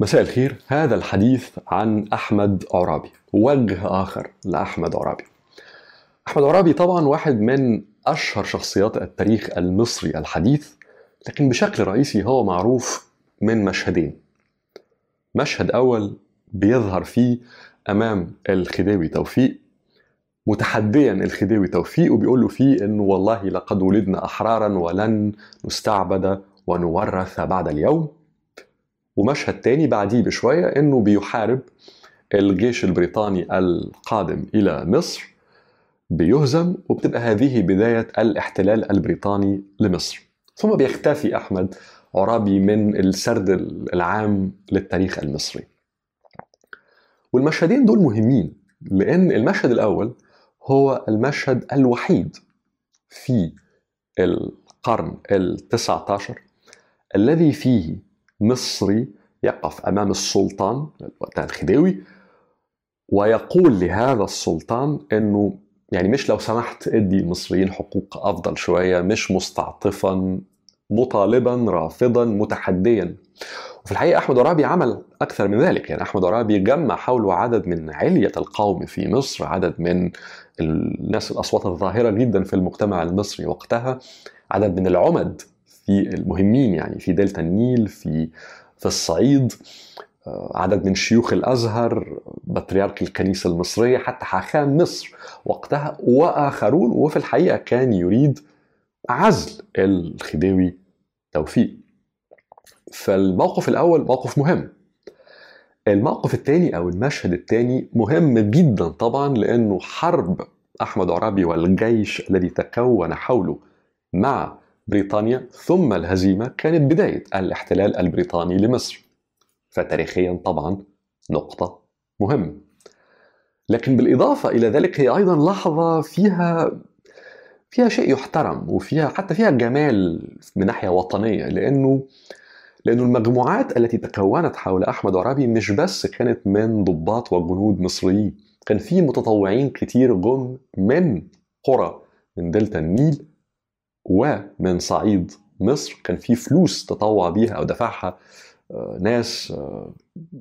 مساء الخير. هذا الحديث عن أحمد عرابي وجه آخر لأحمد عرابي أحمد عرابي طبعا واحد من أشهر شخصيات التاريخ المصري الحديث لكن بشكل رئيسي هو معروف من مشهدين. مشهد أول بيظهر فيه أمام الخديوي توفيق متحديا الخديوي توفيق وبيقول له فيه انه والله لقد ولدنا أحرارا ولن نستعبد ونورث بعد اليوم. ومشهد تاني بعديه بشوية إنه بيحارب الجيش البريطاني القادم إلى مصر بيهزم وبتبقى هذه بداية الاحتلال البريطاني لمصر. ثم بيختفي أحمد عرابي من السرد العام للتاريخ المصري. والمشهدين دول مهمين لأن المشهد الأول هو المشهد الوحيد في القرن التسعة عشر الذي فيه مصري يقف أمام السلطان وقتها الخديوي ويقول لهذا السلطان أنه يعني مش لو سمحت إدي المصريين حقوق أفضل شوية مش مستعطفا مطالبا رافضا متحديا. وفي الحقيقة أحمد عرابي عمل أكثر من ذلك. يعني أحمد عرابي جمع حوله عدد من علية القوم في مصر عدد من الناس الأصوات الظاهرة جدا في المجتمع المصري وقتها عدد من العمد في المهمين يعني في دلتا النيل في في الصعيد عدد من شيوخ الأزهر بطريرك الكنيسة المصرية حتى حاخام مصر وقتها وآخرون. وفي الحقيقة كان يريد عزل الخديوي توفيق. فالموقف الأول موقف مهم. الموقف الثاني أو المشهد الثاني مهم جدا طبعا لأنه حرب أحمد عرابي والجيش الذي تكون حوله مع بريطانيا ثم الهزيمة كانت بداية الاحتلال البريطاني لمصر. فتاريخيا طبعا نقطة مهمه لكن بالإضافة إلى ذلك هي أيضا لحظة فيها فيها شيء يحترم وفيها حتى فيها جمال من ناحية وطنية لأنه لأنه المجموعات التي تكونت حول أحمد عرابي مش بس كانت من ضباط وجنود مصريين كان في متطوعين كتير جم من قرى من دلتا النيل ومن صعيد مصر كان في فلوس تطوع بيها أو دفعها ناس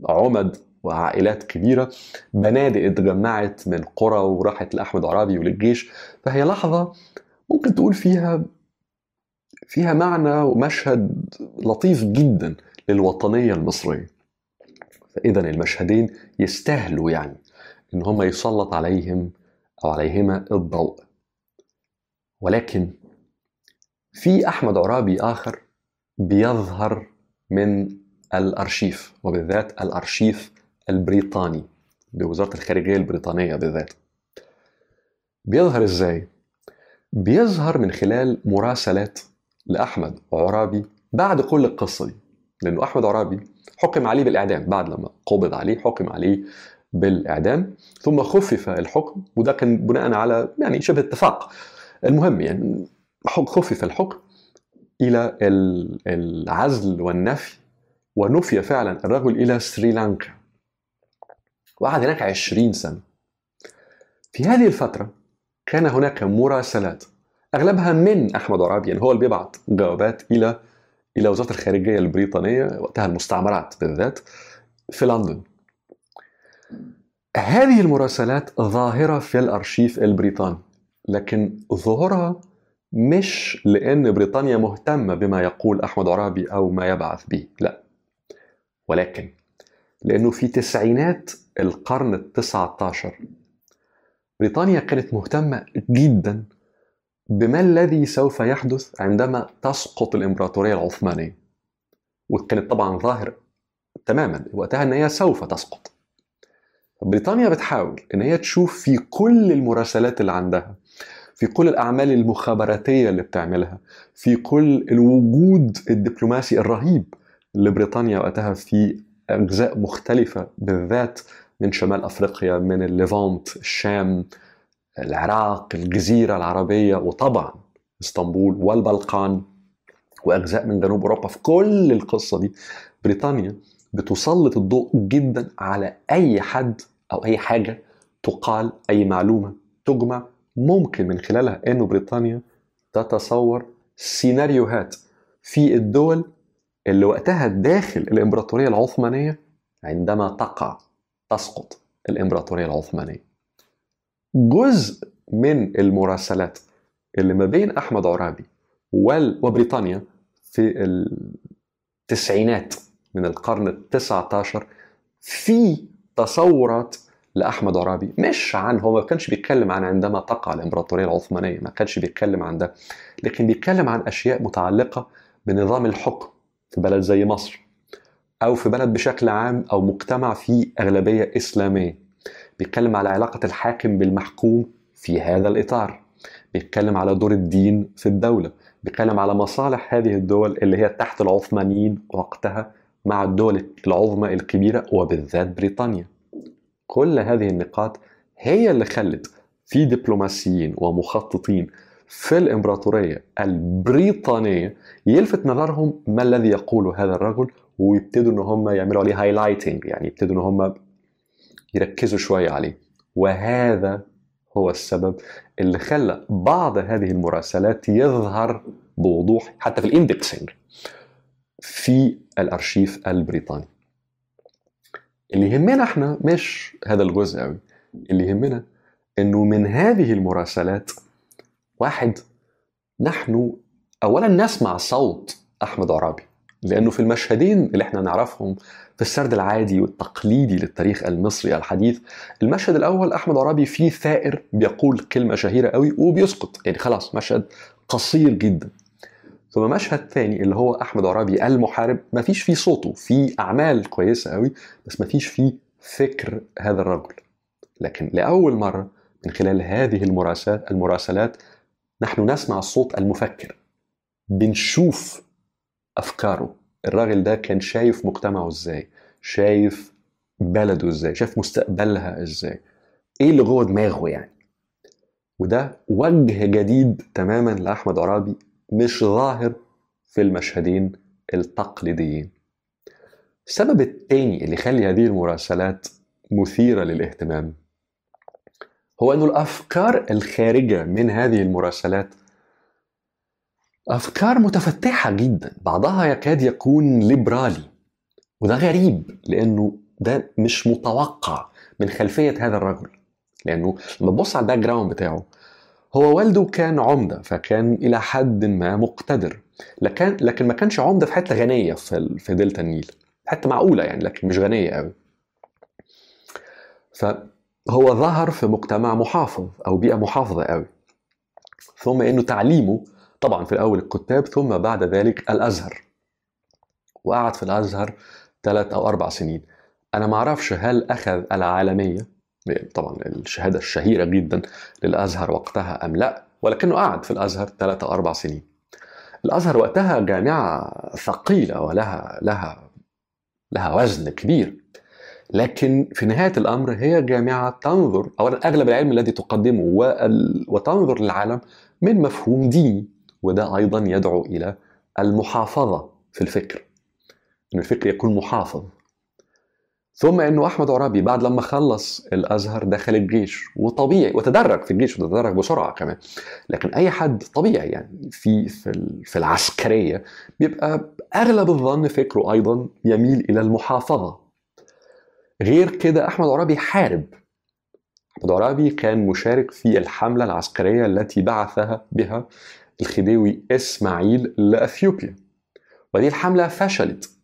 عمد وعائلات كبيرة. بنادق اتجمعت من قرى وراحت لأحمد عرابي وللجيش. فهي لحظة ممكن تقول فيها فيها معنى ومشهد لطيف جدا للوطنية المصرية. فإذا المشهدين يستاهلوا يعني إن هم يسلط عليهم أو عليهما الضوء. ولكن في أحمد عرابي آخر بيظهر من الأرشيف وبالذات الأرشيف البريطاني بوزارة الخارجية البريطانية بالذات بيظهر إزاي؟ بيظهر من خلال مراسلات لأحمد عرابي بعد كل القصة دي لأنه أحمد عرابي حكم عليه بالإعدام بعد لما قبض عليه حكم عليه بالإعدام ثم خفف الحكم وده كان بناء على يعني شبه اتفاق المهم يعني خفف الحكم إلى العزل والنفي ونفي فعلا الرجل إلى سريلانكا وقعد هناك عشرين سنة في هذه الفترة كان هناك مراسلات أغلبها من أحمد عرابي يعني هو اللي بيبعت جوابات إلى إلى وزارة الخارجية البريطانية وقتها المستعمرات بالذات في لندن. هذه المراسلات ظاهرة في الأرشيف البريطاني لكن ظهورها مش لأن بريطانيا مهتمة بما يقول أحمد عرابي أو ما يبعث به، لا. ولكن لأنه في تسعينات القرن التسعة عشر بريطانيا كانت مهتمة جدا بما الذي سوف يحدث عندما تسقط الإمبراطورية العثمانية وكانت طبعا ظاهر تماما وقتها إن هي سوف تسقط بريطانيا بتحاول إن هي تشوف في كل المراسلات اللي عندها في كل الأعمال المخابراتية اللي بتعملها في كل الوجود الدبلوماسي الرهيب لبريطانيا وقتها في أجزاء مختلفة بالذات من شمال أفريقيا من الليفانت الشام العراق الجزيرة العربية وطبعا إسطنبول والبلقان وأجزاء من جنوب أوروبا. في كل القصة دي بريطانيا بتسلط الضوء جدا على أي حد أو أي حاجة تقال أي معلومة تجمع ممكن من خلالها أنه بريطانيا تتصور سيناريوهات في الدول اللي وقتها داخل الإمبراطورية العثمانية عندما تقع تسقط الإمبراطورية العثمانية. جزء من المراسلات اللي ما بين أحمد عرابي وبريطانيا في التسعينات من القرن التسعة عشر في تصورات لأحمد عرابي مش عن هو ما كانش بيتكلم عن عندما تقع الإمبراطورية العثمانية ما كانش بيتكلم عن ده لكن بيتكلم عن أشياء متعلقة بنظام الحكم في بلد زي مصر أو في بلد بشكل عام أو مجتمع فيه أغلبية إسلامية. بيتكلم على علاقة الحاكم بالمحكوم في هذا الإطار. بيتكلم على دور الدين في الدولة. بيتكلم على مصالح هذه الدول اللي هي تحت العثمانيين وقتها مع الدول العظمى الكبيرة وبالذات بريطانيا. كل هذه النقاط هي اللي خلت في دبلوماسيين ومخططين في الإمبراطورية البريطانية يلفت نظرهم ما الذي يقوله هذا الرجل ويبتدوا إن هم يعملوا عليه هايلايتنج يعني يبتدوا إن هم يركزوا شوية عليه. وهذا هو السبب اللي خلى بعض هذه المراسلات يظهر بوضوح حتى في الاندكسنج في الأرشيف البريطاني. اللي يهمنا إحنا مش هذا الجزء قوي اللي يهمنا إنه من هذه المراسلات واحد نحن اولا نسمع صوت أحمد عرابي لأنه في المشهدين اللي إحنا نعرفهم في السرد العادي والتقليدي للتاريخ المصري الحديث المشهد الأول أحمد عرابي فيه ثائر بيقول كلمة شهيرة قوي وبيسقط. يعني خلاص مشهد قصير جدا. ثم مشهد ثاني اللي هو أحمد عرابي المحارب ما فيش فيه صوته في أعمال كويسة قوي بس ما فيش فيه فكر هذا الرجل. لكن لأول مرة من خلال هذه المراسلات المراسلات نحن نسمع الصوت المفكر. بنشوف أفكاره. الراجل ده كان شايف مجتمعه إزاي شايف بلده إزاي شايف مستقبلها إزاي. إيه اللي جوه دماغه يعني؟ وده وجه جديد تماما لأحمد عرابي مش ظاهر في المشهدين التقليديين. السبب الثاني اللي يخلي هذه المراسلات مثيرة للاهتمام هو أن الأفكار الخارجة من هذه المراسلات أفكار متفتحة جدا. بعضها يكاد يكون ليبرالي وده غريب لأنه ده مش متوقع من خلفية هذا الرجل لأنه لما تبص على ال background بتاعه هو والده كان عمدة فكان إلى حد ما مقتدر. لكن لكن ما كانش عمدة في حتة غنية في في دلتا النيل. حتة معقولة يعني لكن مش غنية قوي فهو ظهر في مجتمع محافظ أو بيئة محافظة قوي ثم إنه تعليمه طبعا في الأول الكتاب ثم بعد ذلك الأزهر. وقعد في الأزهر ثلاث أو أربع سنين. أنا ما أعرفش هل أخذ العالمية طبعا الشهادة الشهيرة جدا للأزهر وقتها أم لا ولكنه قعد في الأزهر ثلاثة أربع سنين. الأزهر وقتها جامعة ثقيلة ولها لها لها وزن كبير لكن في نهاية الأمر هي جامعة تنظر أولا أغلب العلم الذي تقدمه وتنظر للعالم من مفهوم ديني وده أيضا يدعو إلى المحافظة في الفكر. أن الفكر يكون محافظ. ثم انه أحمد عرابي بعد لما خلص الأزهر دخل الجيش وطبيعي وتدرج في الجيش وتدرج بسرعة كمان. لكن أي حد طبيعي يعني في في العسكرية بيبقى أغلب الظن فكره أيضا يميل إلى المحافظة. غير كده أحمد عرابي حارب. أحمد عرابي كان مشارك في الحملة العسكرية التي بعثها بها الخديوي إسماعيل لأثيوبيا. وهذه الحملة فشلت.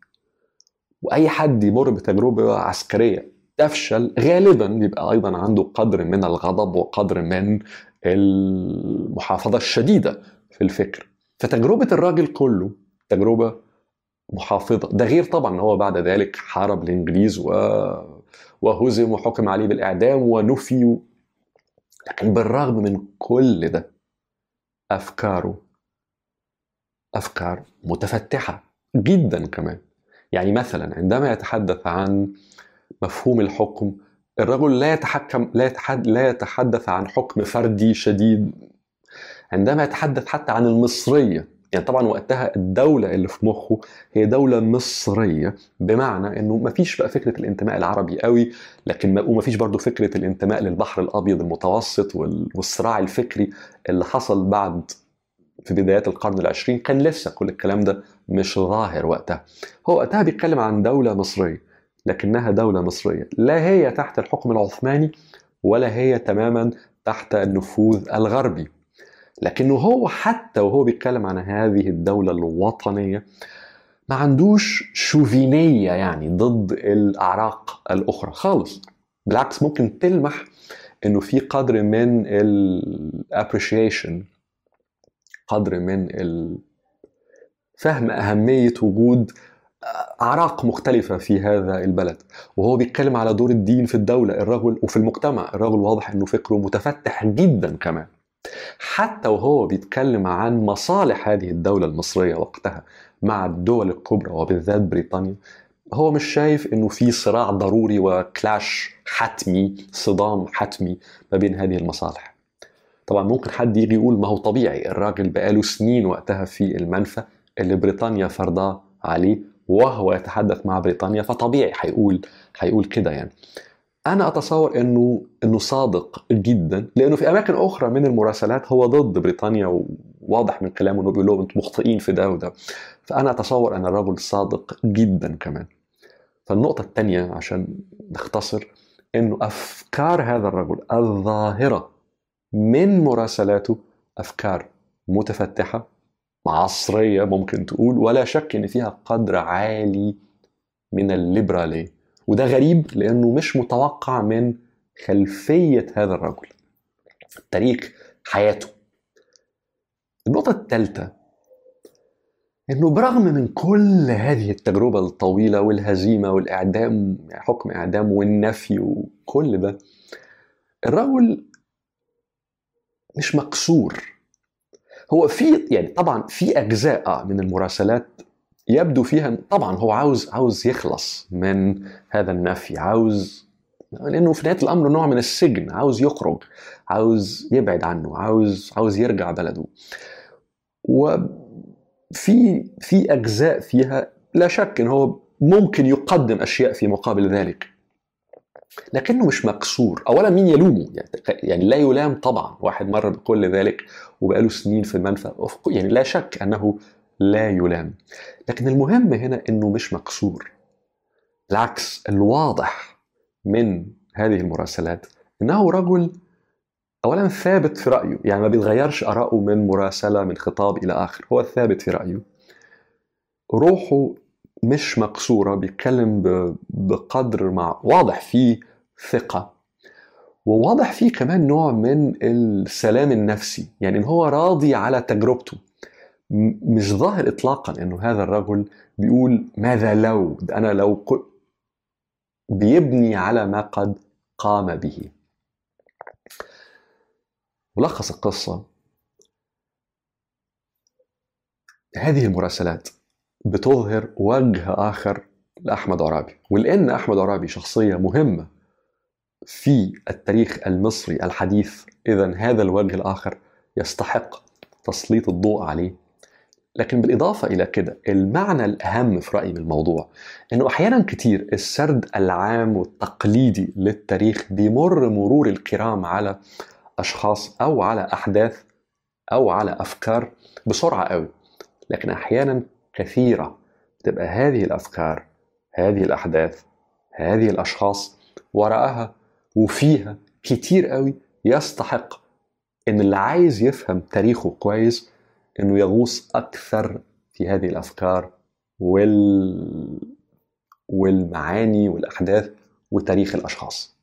وأي حد يمر بتجربة عسكرية تفشل غالبا بيبقى أيضا عنده قدر من الغضب وقدر من المحافظة الشديدة في الفكر. فتجربة الراجل كله تجربة محافظة. ده غير طبعا إن هو بعد ذلك حارب الإنجليز و... وهزم وحكم عليه بالإعدام ونفي لكن بالرغم من كل ده أفكاره أفكار متفتحة جدا كمان. يعني مثلا عندما يتحدث عن مفهوم الحكم الرجل لا يتحكم لا يتحدث, لا يتحدث عن حكم فردي شديد. عندما يتحدث حتى عن المصرية يعني طبعا وقتها الدولة اللي في مخه هي دولة مصرية بمعنى إنه ما فيش بقى فكرة الانتماء العربي قوي لكن ما وما فيش برضه فكرة الانتماء للبحر الأبيض المتوسط والصراع الفكري اللي حصل بعد في بدايات القرن العشرين كان لسه كل الكلام ده مش ظاهر وقتها. هو وقتها بيتكلم عن دولة مصرية لكنها دولة مصرية. لا هي تحت الحكم العثماني ولا هي تماما تحت النفوذ الغربي. لكنه هو حتى وهو بيتكلم عن هذه الدولة الوطنية ما عندوش شوفينية يعني ضد الأعراق الأخرى خالص. بالعكس ممكن تلمح إنه في قدر من الابريشيشن قدر من فهم أهمية وجود أعراق مختلفة في هذا البلد. وهو بيتكلم على دور الدين في الدولة الرجل وفي المجتمع. الرجل واضح إنه فكره متفتح جدا كمان. حتى وهو بيتكلم عن مصالح هذه الدولة المصرية وقتها مع الدول الكبرى وبالذات بريطانيا هو مش شايف إنه في صراع ضروري وكلاش حتمي صدام حتمي ما بين هذه المصالح. طبعا ممكن حد يجي يقول ما هو طبيعي الراجل بقاله سنين وقتها في المنفى اللي بريطانيا فرضاه عليه وهو يتحدث مع بريطانيا فطبيعي حيقول حيقول كده يعني. أنا أتصور إنه إنه صادق جدا لأنه في أماكن أخرى من المراسلات هو ضد بريطانيا وواضح من كلامه إنه بيقول لهم أنتم مخطئين في ده وده. فأنا أتصور أن الرجل صادق جدا كمان. فالنقطة الثانية عشان نختصر إنه أفكار هذا الرجل الظاهرة من مراسلاته أفكار متفتحة عصرية ممكن تقول ولا شك إن فيها قدر عالي من الليبرالية وده غريب لأنه مش متوقع من خلفية هذا الرجل تاريخ حياته. النقطة الثالثة إنه برغم من كل هذه التجربة الطويلة والهزيمة والإعدام حكم إعدام والنفي وكل ده الرجل مش مكسور هو في يعني طبعا في أجزاء من المراسلات يبدو فيها طبعا هو عاوز عاوز يخلص من هذا النفي عاوز لأنه في نهاية الأمر نوع من السجن عاوز يخرج عاوز يبعد عنه عاوز عاوز يرجع بلده. و في في أجزاء فيها لا شك إن هو ممكن يقدم أشياء في مقابل ذلك. لكنه مش مكسور اولا مين يلومه؟ يعني, يعني لا يلام طبعا. واحد مر بكل ذلك وبقاله سنين في المنفى. يعني لا شك أنه لا يلام. لكن المهم هنا إنه مش مكسور بالعكس الواضح من هذه المراسلات إنه رجل اولا ثابت في رأيه. يعني ما بيتغيرش آراءه من مراسلة من خطاب إلى آخر. هو ثابت في رأيه. روحه مش مكسوره بيتكلم بقدر مع واضح فيه ثقة. وواضح فيه كمان نوع من السلام النفسي يعني إن هو راضي على تجربته. مش ظاهر اطلاقا إنه هذا الرجل بيقول ماذا لو أنا لو بيبني على ما قد قام به. ملخص القصة. هذه المراسلات. بتظهر وجه آخر لأحمد عرابي ولأن أحمد عرابي شخصية مهمة في التاريخ المصري الحديث إذا هذا الوجه الآخر يستحق تسليط الضوء عليه. لكن بالإضافة إلى كده المعنى الأهم في رأيي من الموضوع أنه أحيانا كتير السرد العام والتقليدي للتاريخ بيمر مرور الكرام على أشخاص أو على أحداث أو على أفكار بسرعة قوي. لكن أحيانا كثيرة. تبقى هذه الأفكار هذه الأحداث هذه الأشخاص وراءها وفيها كتير قوي يستحق إن اللي عايز يفهم تاريخه كويس إنه يغوص أكثر في هذه الأفكار وال والمعاني والأحداث وتاريخ الأشخاص.